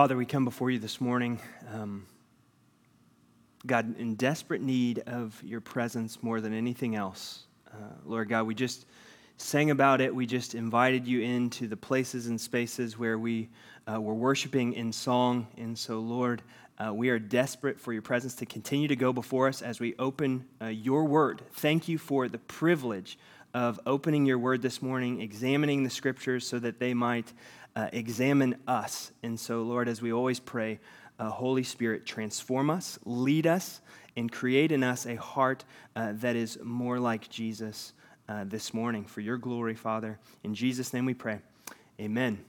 Father, we come before you this morning, um, God, in desperate need of your presence more than anything else. Uh, Lord God, we just sang about it. We just invited you into the places and spaces where we uh, were worshiping in song. And so, Lord, uh, we are desperate for your presence to continue to go before us as we open uh, your word. Thank you for the privilege of opening your word this morning, examining the scriptures so that they might uh, examine us. And so, Lord, as we always pray, uh, Holy Spirit, transform us, lead us, and create in us a heart uh, that is more like Jesus uh, this morning. For your glory, Father. In Jesus' name we pray. Amen.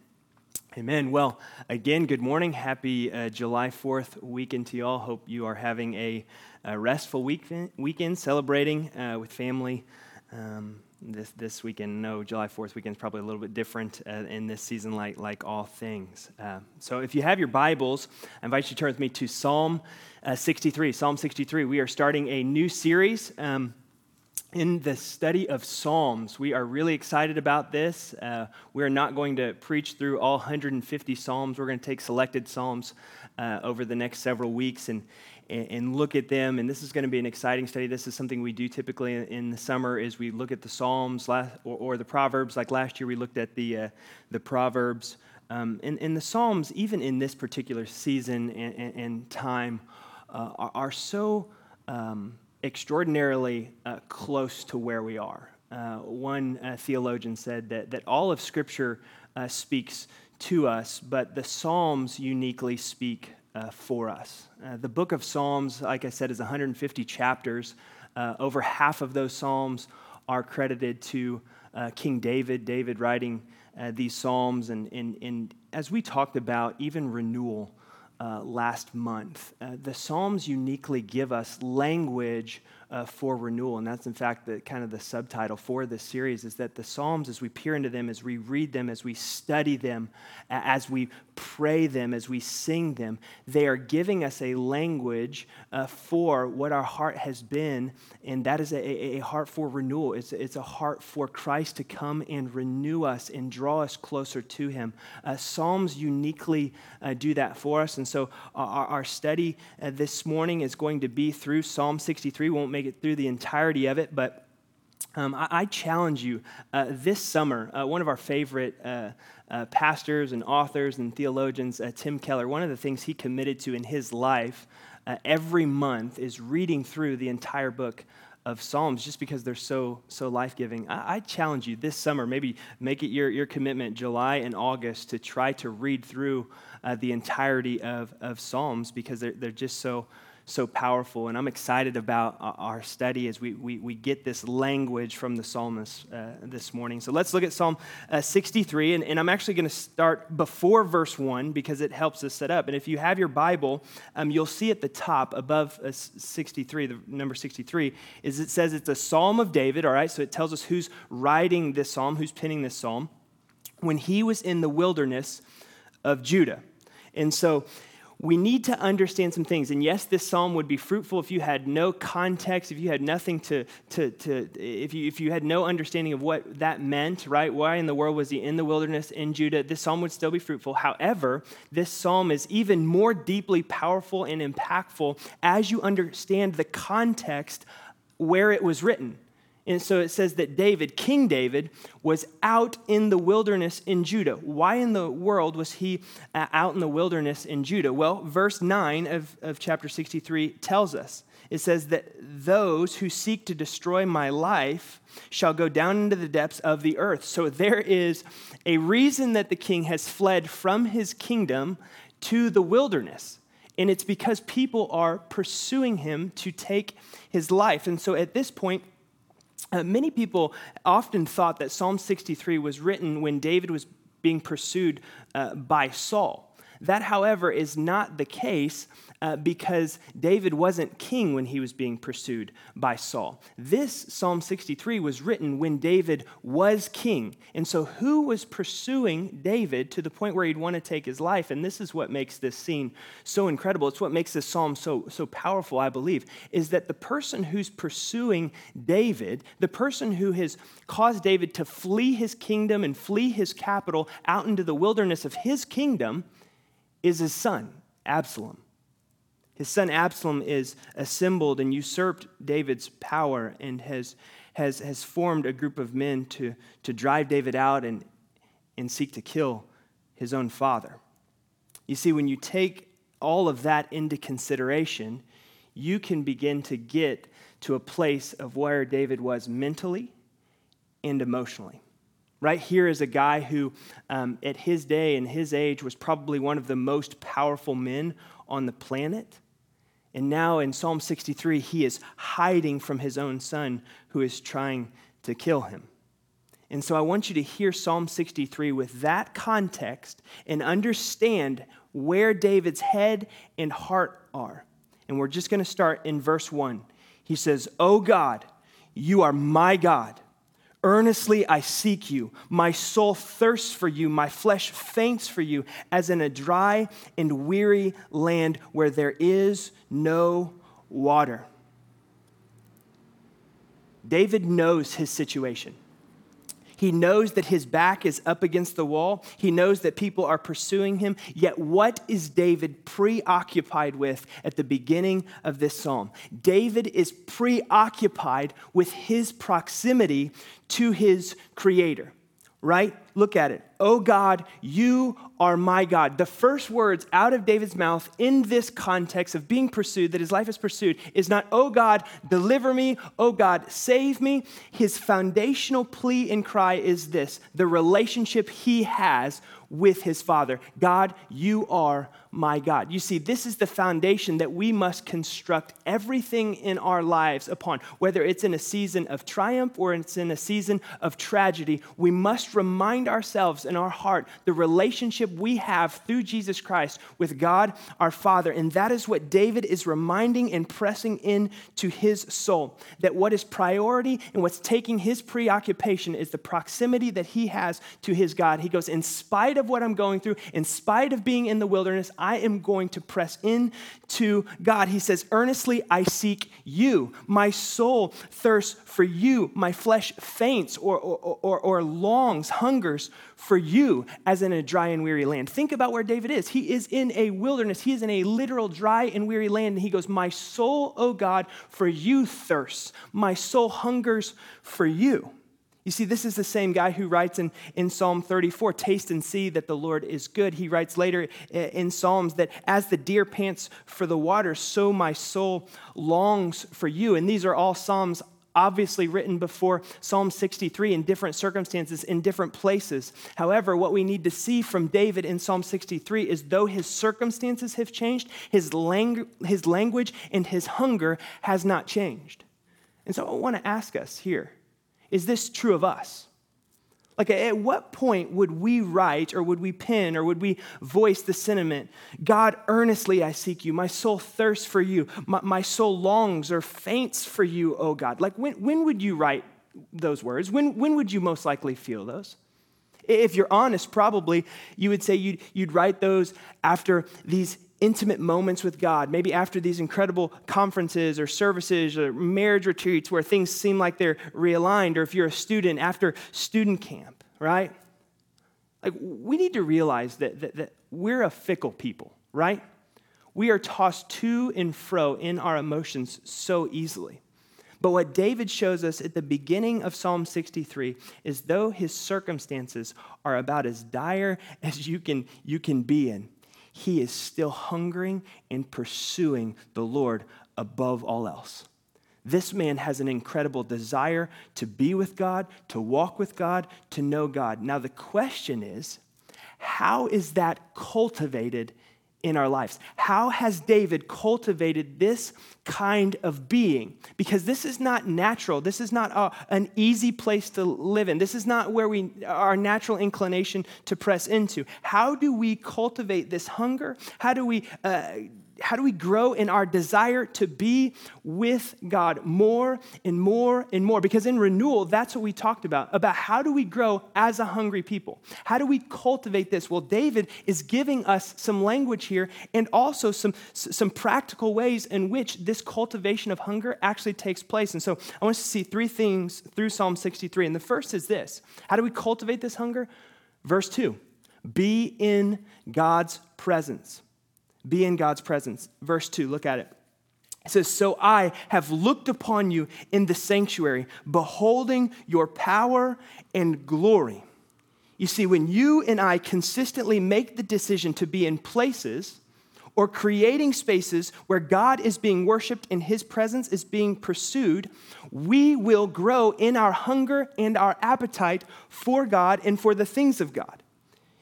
Amen. Well, again, good morning. Happy uh, July 4th weekend to you all. Hope you are having a, a restful weekend, weekend celebrating uh, with family. Um, this, this weekend. No, July 4th weekend is probably a little bit different uh, in this season, like, like all things. Uh, so if you have your Bibles, I invite you to turn with me to Psalm uh, 63. Psalm 63. We are starting a new series. Um, in the study of Psalms. We are really excited about this. Uh, we are not going to preach through all 150 Psalms. We're going to take selected Psalms uh, over the next several weeks and, and, look at them. And this is going to be an exciting study. This is something we do typically in, the summer is we look at the Psalms or, or, the Proverbs. Like last year, we looked at the, uh, the Proverbs. Um, and, and, the Psalms, even in this particular season and, and, and time, uh, are, are, so um, extraordinarily uh, close to where we are. Uh, one uh, theologian said that, that all of Scripture uh, speaks to us, but the Psalms uniquely speak uh, for us. Uh, the book of Psalms, like I said, is 150 chapters. Uh, over half of those Psalms are credited to uh, King David, David writing uh, these Psalms. And, and, and as we talked about, even renewal uh, last month, the Psalms uniquely give us language uh, for renewal. And that's, in fact, the kind of the subtitle for this series is that the Psalms, as we peer into them, as we read them, as we study them, as we pray them, as we sing them, they are giving us a language uh, for what our heart has been, and that is a, a heart for renewal. It's, it's a heart for Christ to come and renew us and draw us closer to Him. Uh, Psalms uniquely uh, do that for us, and so our, our study uh, this morning is going to be through Psalm 63. We won't make it through the entirety of it, but um, I, I, challenge you uh, this summer, uh, one of our favorite uh, uh pastors and authors and theologians, uh, Tim Keller, one of the things he committed to in his life uh, every month is reading through the entire book of Psalms just because they're so, so life giving. I, I, challenge you this summer, maybe make it your, your commitment, July and August, to try to read through the entirety of, of Psalms because they're, they're just so so powerful. And I'm excited about our study as we, we, we get this language from the psalmist uh, this morning. So let's look at Psalm uh, 63. And, and I'm actually going to start before verse 1 because it helps us set up. And if you have your Bible, um, you'll see at the top above uh, 63, the number 63, is it says it's a psalm of David, all right? So it tells us who's writing this psalm, who's penning this psalm, when he was in the wilderness of Judah. And so we need to understand some things. And yes, this psalm would be fruitful if you had no context, if you had nothing to, to, to if, you, if you had no understanding of what that meant, right? Why in the world was he in the wilderness in Judah? This psalm would still be fruitful. However, this psalm is even more deeply powerful and impactful as you understand the context where it was written. And so it says that David, King David, was out in the wilderness in Judah. Why in the world was he uh, out in the wilderness in Judah? Well, verse 9 of, of chapter 63 tells us it says that those who seek to destroy my life shall go down into the depths of the earth. So there is a reason that the king has fled from his kingdom to the wilderness. And it's because people are pursuing him to take his life. And so at this point, uh, many people often thought that Psalm 63 was written when David was being pursued uh, by Saul. That, however, is not the case uh, because David wasn't king when he was being pursued by Saul. This Psalm 63 was written when David was king. And so, who was pursuing David to the point where he'd want to take his life? And this is what makes this scene so incredible. It's what makes this psalm so, so powerful, I believe, is that the person who's pursuing David, the person who has caused David to flee his kingdom and flee his capital out into the wilderness of his kingdom, is his son, Absalom. His son Absalom is assembled and usurped David's power and has, has, has formed a group of men to, to drive David out and, and seek to kill his own father. You see, when you take all of that into consideration, you can begin to get to a place of where David was mentally and emotionally. Right here is a guy who, um, at his day and his age, was probably one of the most powerful men on the planet. And now in Psalm 63, he is hiding from his own son who is trying to kill him. And so I want you to hear Psalm 63 with that context and understand where David's head and heart are. And we're just going to start in verse 1. He says, Oh God, you are my God. Earnestly I seek you. My soul thirsts for you. My flesh faints for you, as in a dry and weary land where there is no water. David knows his situation. He knows that his back is up against the wall. He knows that people are pursuing him. Yet, what is David preoccupied with at the beginning of this psalm? David is preoccupied with his proximity to his creator right? Look at it. Oh God, you are my God. The first words out of David's mouth in this context of being pursued, that his life is pursued, is not, oh God, deliver me. Oh God, save me. His foundational plea and cry is this the relationship he has with his father. God, you are my God. You see, this is the foundation that we must construct everything in our lives upon, whether it's in a season of triumph or it's in a season of tragedy. We must remind ourselves in our heart the relationship we have through Jesus Christ with God our Father. And that is what David is reminding and pressing into his soul that what is priority and what's taking his preoccupation is the proximity that he has to his God. He goes, In spite of what I'm going through, in spite of being in the wilderness, I am going to press in to God. He says, Earnestly I seek you. My soul thirsts for you. My flesh faints or, or, or, or longs, hungers for you as in a dry and weary land. Think about where David is. He is in a wilderness, he is in a literal dry and weary land. And he goes, My soul, O God, for you thirsts. My soul hungers for you. You see, this is the same guy who writes in, in Psalm 34 Taste and see that the Lord is good. He writes later in Psalms that as the deer pants for the water, so my soul longs for you. And these are all Psalms obviously written before Psalm 63 in different circumstances, in different places. However, what we need to see from David in Psalm 63 is though his circumstances have changed, his, lang- his language and his hunger has not changed. And so I want to ask us here is this true of us? Like, at what point would we write or would we pen or would we voice the sentiment, God, earnestly I seek you. My soul thirsts for you. My, my soul longs or faints for you, oh God. Like, when, when would you write those words? When, when would you most likely feel those? If you're honest, probably you would say you'd, you'd write those after these intimate moments with God, maybe after these incredible conferences or services or marriage retreats where things seem like they're realigned, or if you're a student after student camp, right? Like, we need to realize that, that, that we're a fickle people, right? We are tossed to and fro in our emotions so easily. But what David shows us at the beginning of Psalm 63 is though his circumstances are about as dire as you can, you can be in, he is still hungering and pursuing the Lord above all else. This man has an incredible desire to be with God, to walk with God, to know God. Now, the question is how is that cultivated in our lives. How has David cultivated this kind of being? Because this is not natural. This is not a, an easy place to live in. This is not where we our natural inclination to press into. How do we cultivate this hunger? How do we uh, how do we grow in our desire to be with God more and more and more? Because in renewal, that's what we talked about about how do we grow as a hungry people? How do we cultivate this? Well, David is giving us some language here and also some, some practical ways in which this cultivation of hunger actually takes place. And so I want us to see three things through Psalm 63. And the first is this How do we cultivate this hunger? Verse 2 Be in God's presence. Be in God's presence. Verse 2, look at it. It says, So I have looked upon you in the sanctuary, beholding your power and glory. You see, when you and I consistently make the decision to be in places or creating spaces where God is being worshiped and his presence is being pursued, we will grow in our hunger and our appetite for God and for the things of God.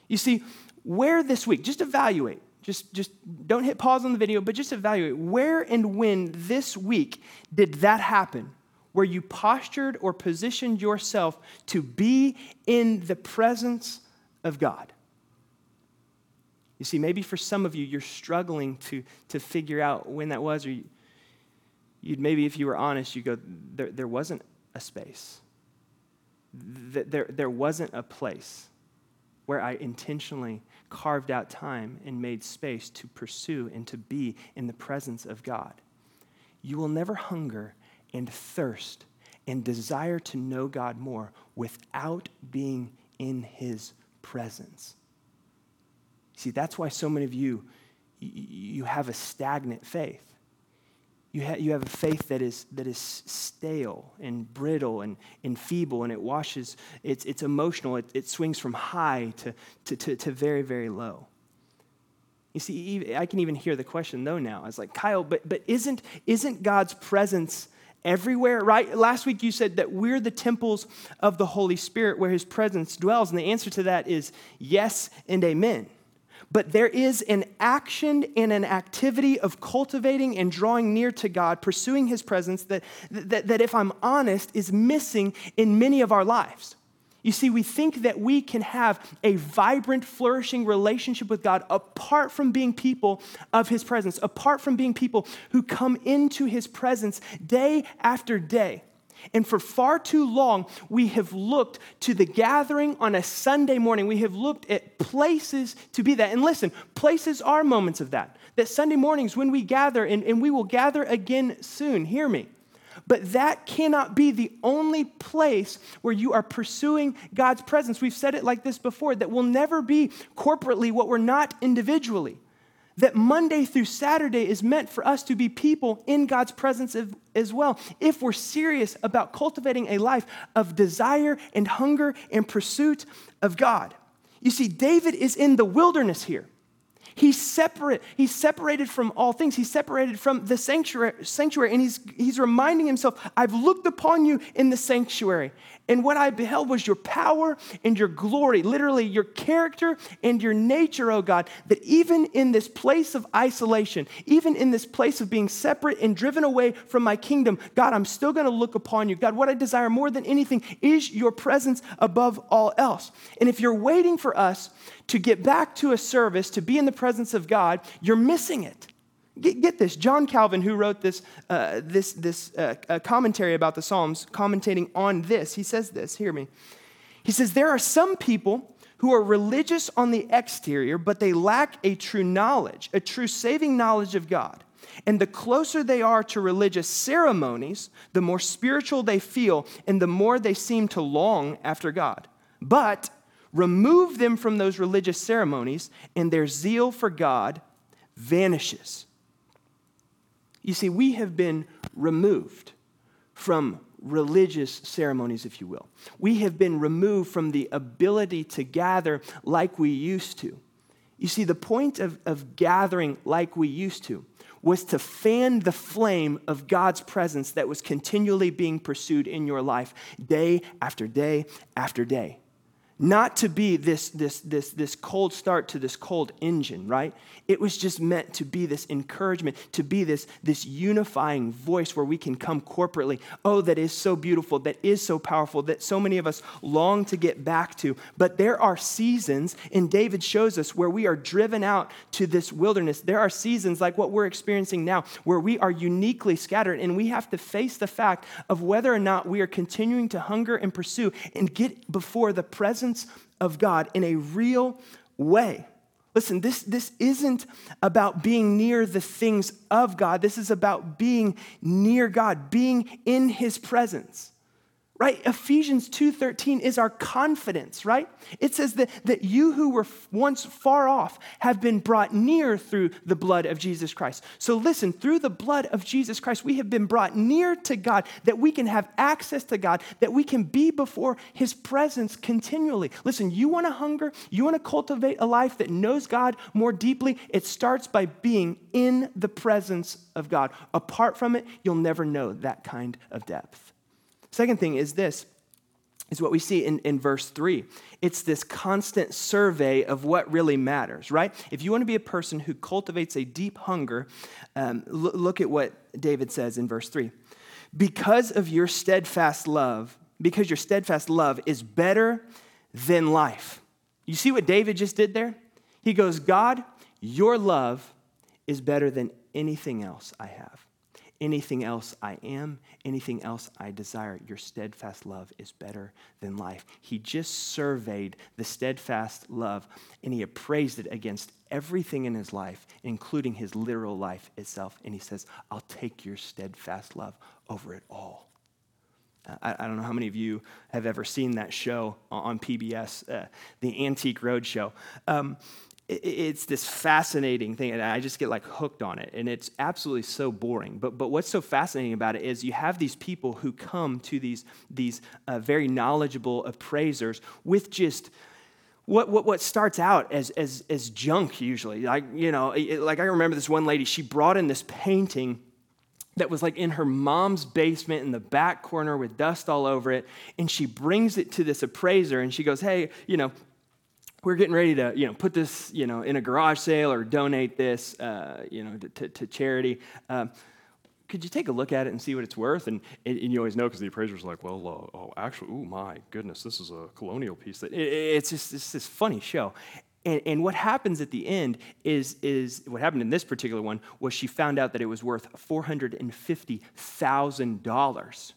You see, where this week, just evaluate just, just don't hit pause on the video, but just evaluate where and when this week did that happen? Where you postured or positioned yourself to be in the presence of God. You see, maybe for some of you, you're struggling to, to figure out when that was, or you, would maybe, if you were honest, you go, there, there wasn't a space. There, there wasn't a place where I intentionally carved out time and made space to pursue and to be in the presence of God. You will never hunger and thirst and desire to know God more without being in His presence. See, that's why so many of you, you have a stagnant faith. You, ha- you have a faith that is, that is stale and brittle and, and feeble, and it washes, it's, it's emotional, it, it swings from high to, to, to, to very, very low. You see, I can even hear the question though now. I was like, Kyle, but, but isn't, isn't God's presence everywhere, right? Last week you said that we're the temples of the Holy Spirit where his presence dwells. And the answer to that is yes and amen but there is an action and an activity of cultivating and drawing near to God, pursuing His presence, that, that, that if I'm honest, is missing in many of our lives. You see, we think that we can have a vibrant, flourishing relationship with God apart from being people of His presence, apart from being people who come into His presence day after day. And for far too long, we have looked to the gathering on a Sunday morning. We have looked at places to be that. And listen, places are moments of that. That Sunday mornings when we gather, and, and we will gather again soon, hear me. But that cannot be the only place where you are pursuing God's presence. We've said it like this before that will never be corporately what we're not individually that Monday through Saturday is meant for us to be people in God's presence as well. If we're serious about cultivating a life of desire and hunger and pursuit of God. You see, David is in the wilderness here. He's separate. He's separated from all things. He's separated from the sanctuary, sanctuary, and he's, he's reminding himself, I've looked upon you in the sanctuary, and what I beheld was your power and your glory, literally your character and your nature, oh God, that even in this place of isolation, even in this place of being separate and driven away from my kingdom, God, I'm still going to look upon you. God, what I desire more than anything is your presence above all else. And if you're waiting for us to get back to a service, to be in the presence of God, you're missing it. Get, get this. John Calvin, who wrote this, uh, this, this uh, commentary about the Psalms, commentating on this, he says this. Hear me. He says, There are some people who are religious on the exterior, but they lack a true knowledge, a true saving knowledge of God. And the closer they are to religious ceremonies, the more spiritual they feel and the more they seem to long after God. But remove them from those religious ceremonies, and their zeal for God vanishes. You see, we have been removed from religious ceremonies, if you will. We have been removed from the ability to gather like we used to. You see, the point of, of gathering like we used to was to fan the flame of God's presence that was continually being pursued in your life day after day after day not to be this, this, this, this cold start to this cold engine, right? It was just meant to be this encouragement, to be this, this unifying voice where we can come corporately. Oh, that is so beautiful, that is so powerful, that so many of us long to get back to. But there are seasons, and David shows us, where we are driven out to this wilderness. There are seasons like what we're experiencing now, where we are uniquely scattered, and we have to face the fact of whether or not we are continuing to hunger and pursue and get before the presence presence of God in a real way. Listen, this, this isn't about being near the things of God. This is about being near God, being in His presence. Right? Ephesians 2.13 is our confidence right? It says that, that you who were once far off have been brought near through the blood of jesus christ. So listen through the blood of jesus christ we have been brought near to god that we can have access to god that we can be before his presence continually. Listen you want to hunger? You want to cultivate a life that knows god more deeply? It starts by being in the presence of god. Apart from it you'll never know that kind of depth Second thing is this is what we see in, in verse 3. It's this constant survey of what really matters, right? If you want to be a person who cultivates a deep hunger, um, l- look at what David says in verse 3. Because of your steadfast love, because your steadfast love is better than life. You see what David just did there? He goes, God, your love is better than anything else I have anything else I am, anything else I desire. Your steadfast love is better than life. He just surveyed the steadfast love and he appraised it against everything in his life, including his literal life itself. And he says, I'll take your steadfast love over it all. I, I, don't know how many of you have ever seen that show on PBS, uh, the Antique Roadshow. Um, it's this fascinating thing and i just get like hooked on it and it's absolutely so boring. But, but what's so fascinating about it is you have these people who come to these, these uh, very knowledgeable appraisers with just what, what, what starts out as, as, as junk usually. Like you know it, like i remember this one lady she brought in this painting that was like in her mom's basement in the back corner with dust all over it and she brings it to this appraiser and she goes hey you know we're getting ready to you know put this you know in a garage sale or donate this uh, you know to, to, charity. Um, could you take a look at it and see what it's worth? And, and you always know because the appraiser's like well uh, oh actually oh my goodness this is a colonial piece that it, it's just it's this funny show. And, and, what happens at the end is, is what happened in this particular one was she found out that it was worth $450,000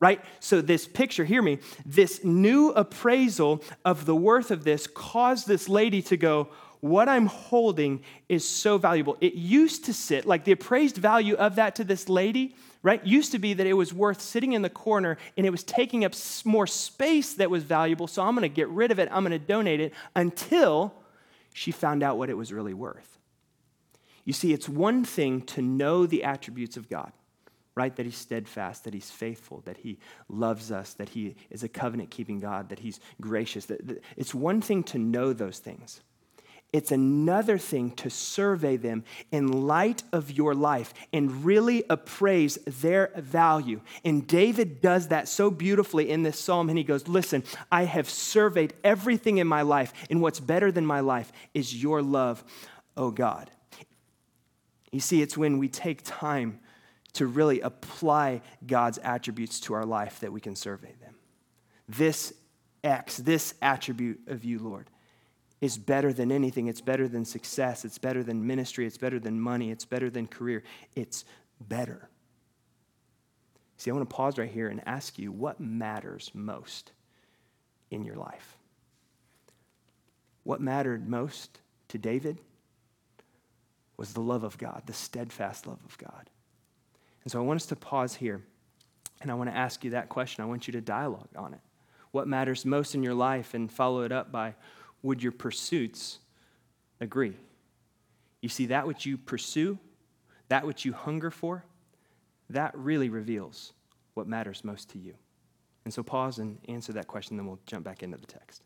right? So, this picture, hear me, this new appraisal of the worth of this caused this lady to go, What I'm holding is so valuable. It used to sit, like the appraised value of that to this lady, right, used to be that it was worth sitting in the corner and it was taking up more space that was valuable. So, I'm going to get rid of it, I'm going to donate it until she found out what it was really worth. You see, it's one thing to know the attributes of God right? That he's steadfast, that he's faithful, that he loves us, that he is a covenant keeping God, that he's gracious. That, it's one thing to know those things. It's another thing to survey them in light of your life and really appraise their value. And David does that so beautifully in this psalm. And he goes, Listen, I have surveyed everything in my life, and what's better than my life is your love, oh God. You see, it's when we take time to really apply God's attributes to our life that we can survey them. This X, this attribute of you, Lord, is better than anything. It's better than success. It's better than ministry. It's better than money. It's better than career. It's better. See, I want to pause right here and ask you what matters most in your life? What mattered most to David was the love of God, the steadfast love of God. And so I want us to pause here and I want to ask you that question. I want you to dialogue on it. What matters most in your life? And follow it up by would your pursuits agree? You see, that which you pursue, that which you hunger for, that really reveals what matters most to you. And so pause and answer that question, then we'll jump back into the text.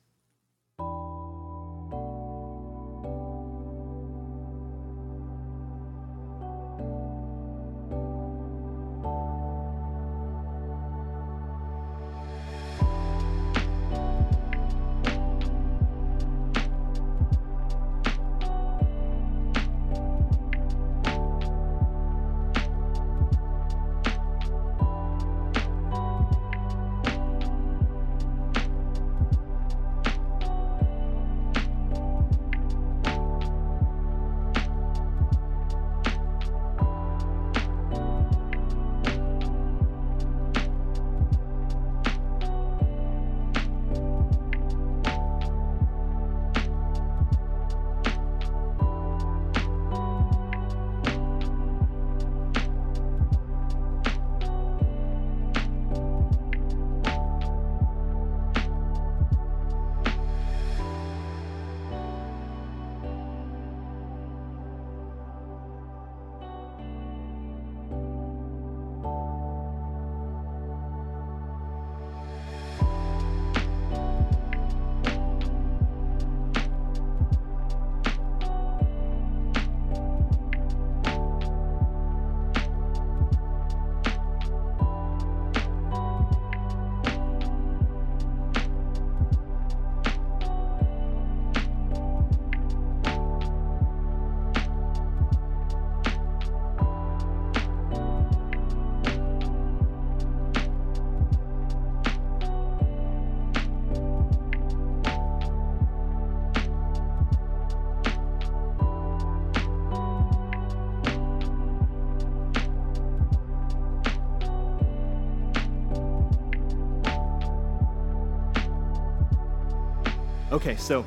Okay, so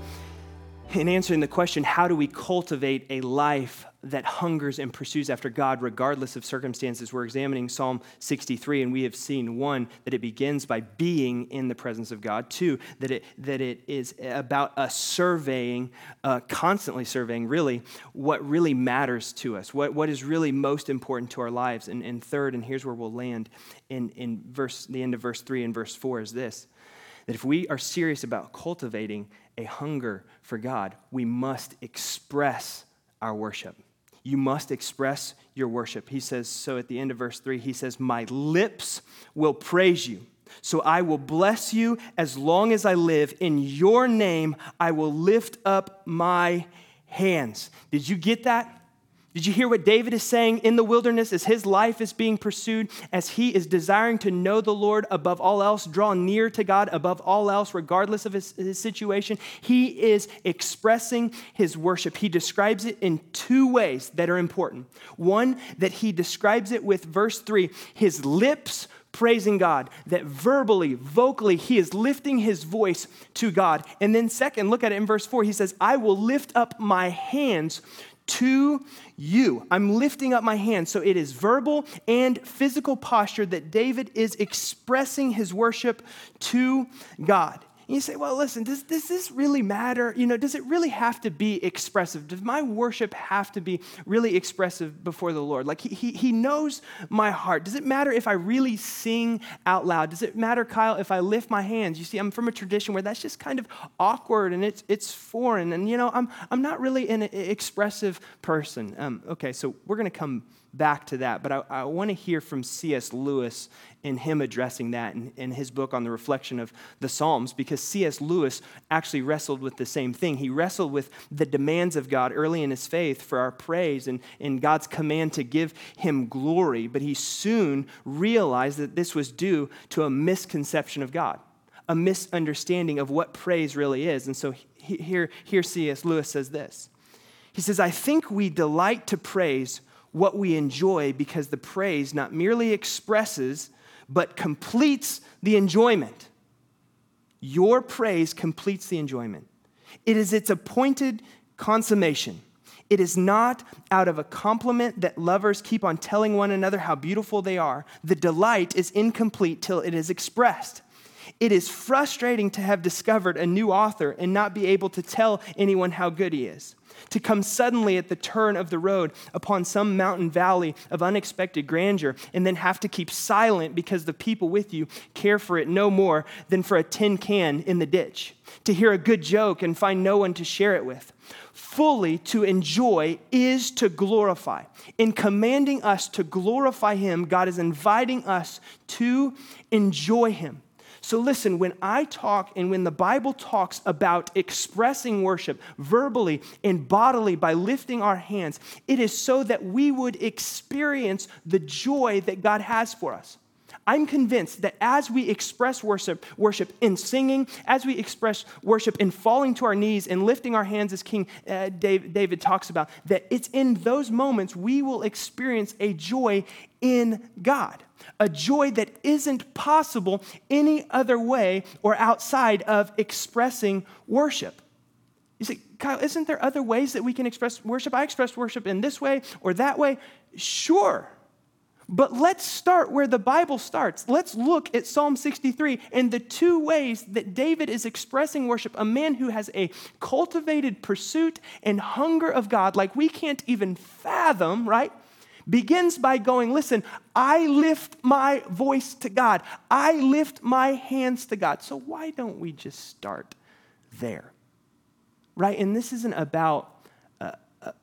in answering the question, how do we cultivate a life that hungers and pursues after God regardless of circumstances? We're examining Psalm 63, and we have seen one, that it begins by being in the presence of God. Two, that it, that it is about us surveying, uh, constantly surveying, really, what really matters to us, what, what is really most important to our lives. And, and third, and here's where we'll land in, in verse, the end of verse 3 and verse 4 is this that if we are serious about cultivating a hunger for God, we must express our worship. You must express your worship. He says, so at the end of verse 3, he says, My lips will praise you. So I will bless you as long as I live. In your name, I will lift up my hands. Did you get that? Did you hear what David is saying in the wilderness as his life is being pursued, as he is desiring to know the Lord above all else, draw near to God above all else, regardless of his, his, situation? He is expressing his worship. He describes it in two ways that are important. One, that he describes it with verse three his lips praising God, that verbally, vocally, he is lifting his voice to God. And then, second, look at it in verse 4. He says, I will lift up my hands to you. I'm lifting up my hand. So it is verbal and physical posture that David is expressing his worship to God. And you say, well, listen, does, does this really matter? You know, does it really have to be expressive? Does my worship have to be really expressive before the Lord? Like, he, he, he knows my heart. Does it matter if I really sing out loud? Does it matter, Kyle, if I lift my hands? You see, I'm from a tradition where that's just kind of awkward and it's, it's foreign. And, you know, I'm, I'm not really an expressive person. Um, okay, so we're going to come back to that, but I, I want to hear from C.S. Lewis in him addressing that in, in his book on the reflection of the Psalms, because C.S. Lewis actually wrestled with the same thing. He wrestled with the demands of God early in his faith for our praise and, and God's command to give him glory, but he soon realized that this was due to a misconception of God, a misunderstanding of what praise really is. And so here, here C.S. Lewis says this. He says, I think we delight to praise what we enjoy because the praise not merely expresses, but completes the enjoyment. Your praise completes the enjoyment. It is its appointed consummation. It is not out of a compliment that lovers keep on telling one another how beautiful they are. The delight is incomplete till it is expressed. It is frustrating to have discovered a new author and not be able to tell anyone how good he is to come suddenly at the turn of the road upon some mountain valley of unexpected grandeur, and then have to keep silent because the people with you care for it no more than for a tin can in the ditch, to hear a good joke and find no one to share it with. Fully to enjoy is to glorify. In commanding us to glorify Him, God is inviting us to enjoy Him. So, listen, when I talk and when the Bible talks about expressing worship verbally and bodily by lifting our hands, it is so that we would experience the joy that God has for us. I'm convinced that as we express worship, worship in singing, as we express worship in falling to our knees and lifting our hands, as King uh, David, David talks about, that it's in those moments we will experience a joy in God a joy that isn't possible any other way or outside of expressing worship. You say, Kyle, isn't there other ways that we can express worship? I express worship in this way or that way. Sure. But let's start where the Bible starts. Let's look at Psalm 63 and the two ways that David is expressing worship. A man who has a cultivated pursuit and hunger of God, like we can't even fathom, right? begins by going, Listen, I lift my voice to God, I lift my hands to God. So why don't we just start there? Right? And this isn't about a, a,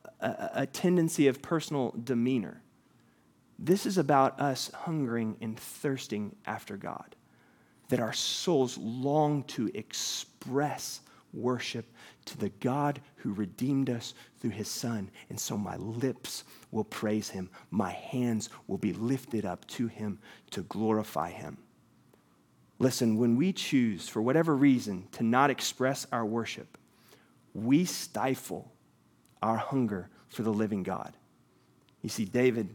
a tendency of personal demeanor. This is about us hungering and thirsting after God, that our souls long to express worship to the God who redeemed us through his Son. And so my lips will praise him, my hands will be lifted up to him to glorify him. Listen, when we choose, for whatever reason, to not express our worship, we stifle our hunger for the living God. You see, David,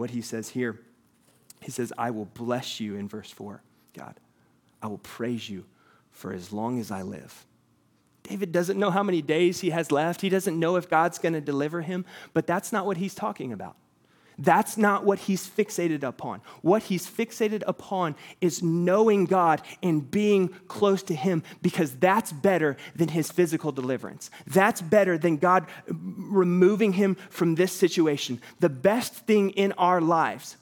what he says here, he says, I will bless you in verse 4, God. I will praise you for as long as I live. David doesn't know how many days he has left. He doesn't know if God's going to deliver him, but that's not what he's talking about. That's not what he's fixated upon. What he's fixated upon is knowing God and being close to him because that's better than his physical deliverance. That's better than God removing him from this situation. The best thing in our lives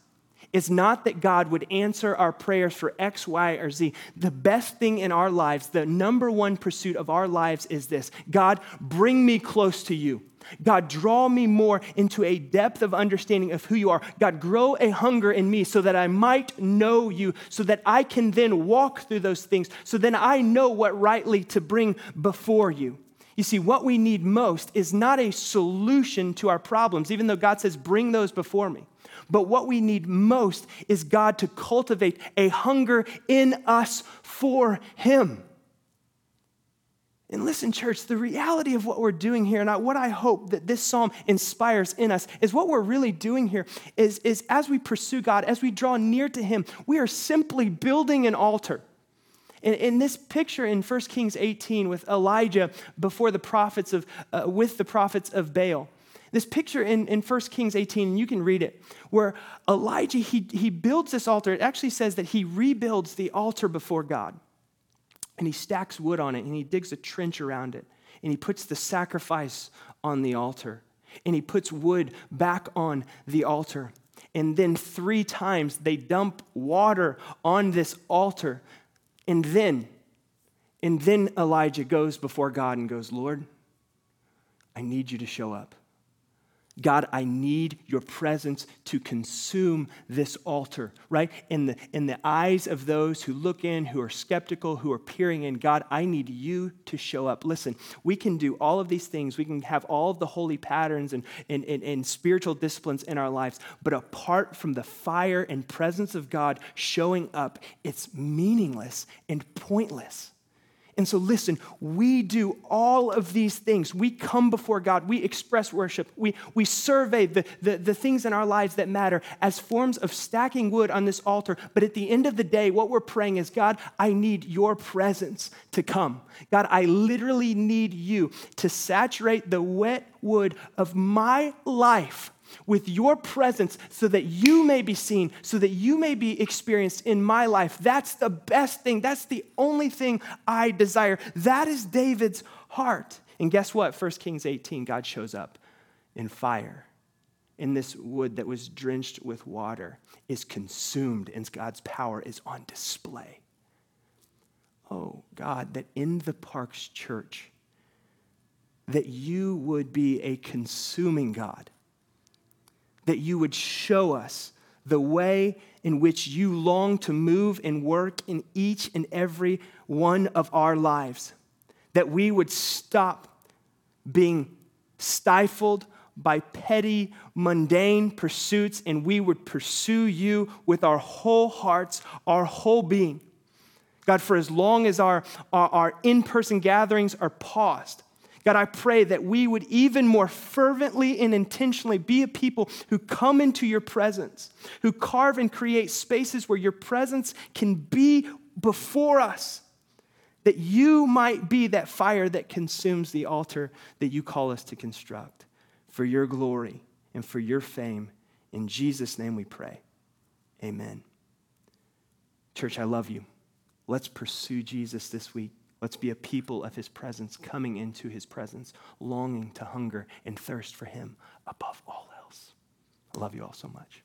is not that God would answer our prayers for X, Y, or Z. The best thing in our lives, the number one pursuit of our lives is this God, bring me close to you. God, draw me more into a depth of understanding of who you are. God, grow a hunger in me so that I might know you, so that I can then walk through those things, so then I know what rightly to bring before you. You see, what we need most is not a solution to our problems, even though God says, bring those before me. But what we need most is God to cultivate a hunger in us for Him. And listen, church, the reality of what we're doing here, and what I hope that this psalm inspires in us, is what we're really doing here is, is as we pursue God, as we draw near to Him, we are simply building an altar. In, in this picture in 1 Kings 18 with Elijah before the prophets of, uh, with the prophets of Baal, this picture in, in 1 Kings 18, and you can read it, where Elijah, he, he builds this altar. It actually says that he rebuilds the altar before God and he stacks wood on it and he digs a trench around it and he puts the sacrifice on the altar and he puts wood back on the altar. And then three times they dump water on this altar. And then, and then Elijah goes before God and goes, Lord, I need you to show up. God, I need your presence to consume this altar, right? In the, in the eyes of those who look in, who are skeptical, who are peering in, God, I need you to show up. Listen, we can do all of these things. We can have all of the holy patterns and, and, and, and spiritual disciplines in our lives, but apart from the fire and presence of God showing up, it's meaningless and pointless. And so, listen, we do all of these things. We come before God, we express worship, we, we survey the, the, the, things in our lives that matter as forms of stacking wood on this altar. But at the end of the day, what we're praying is God, I need your presence to come. God, I literally need you to saturate the wet wood of my life with your presence so that you may be seen, so that you may be experienced in my life. That's the best thing. That's the only thing I desire. That is David's heart. And guess what? 1 Kings 18, God shows up in fire. In this wood that was drenched with water is consumed, and God's power is on display. Oh, God, that in the Parks Church, that you would be a consuming God that you would show us the way in which you long to move and work in each and every one of our lives. That we would stop being stifled by petty, mundane pursuits, and we would pursue you with our whole hearts, our whole being. God, for as long as our, our, our in person gatherings are paused, God, I pray that we would even more fervently and intentionally be a people who come into your presence, who carve and create spaces where your presence can be before us, that you might be that fire that consumes the altar that you call us to construct for your glory and for your fame. In Jesus' name we pray. Amen. Church, I love you. Let's pursue Jesus this week. Let's be a people of his presence, coming into his presence, longing to hunger and thirst for him above all else. I love you all so much.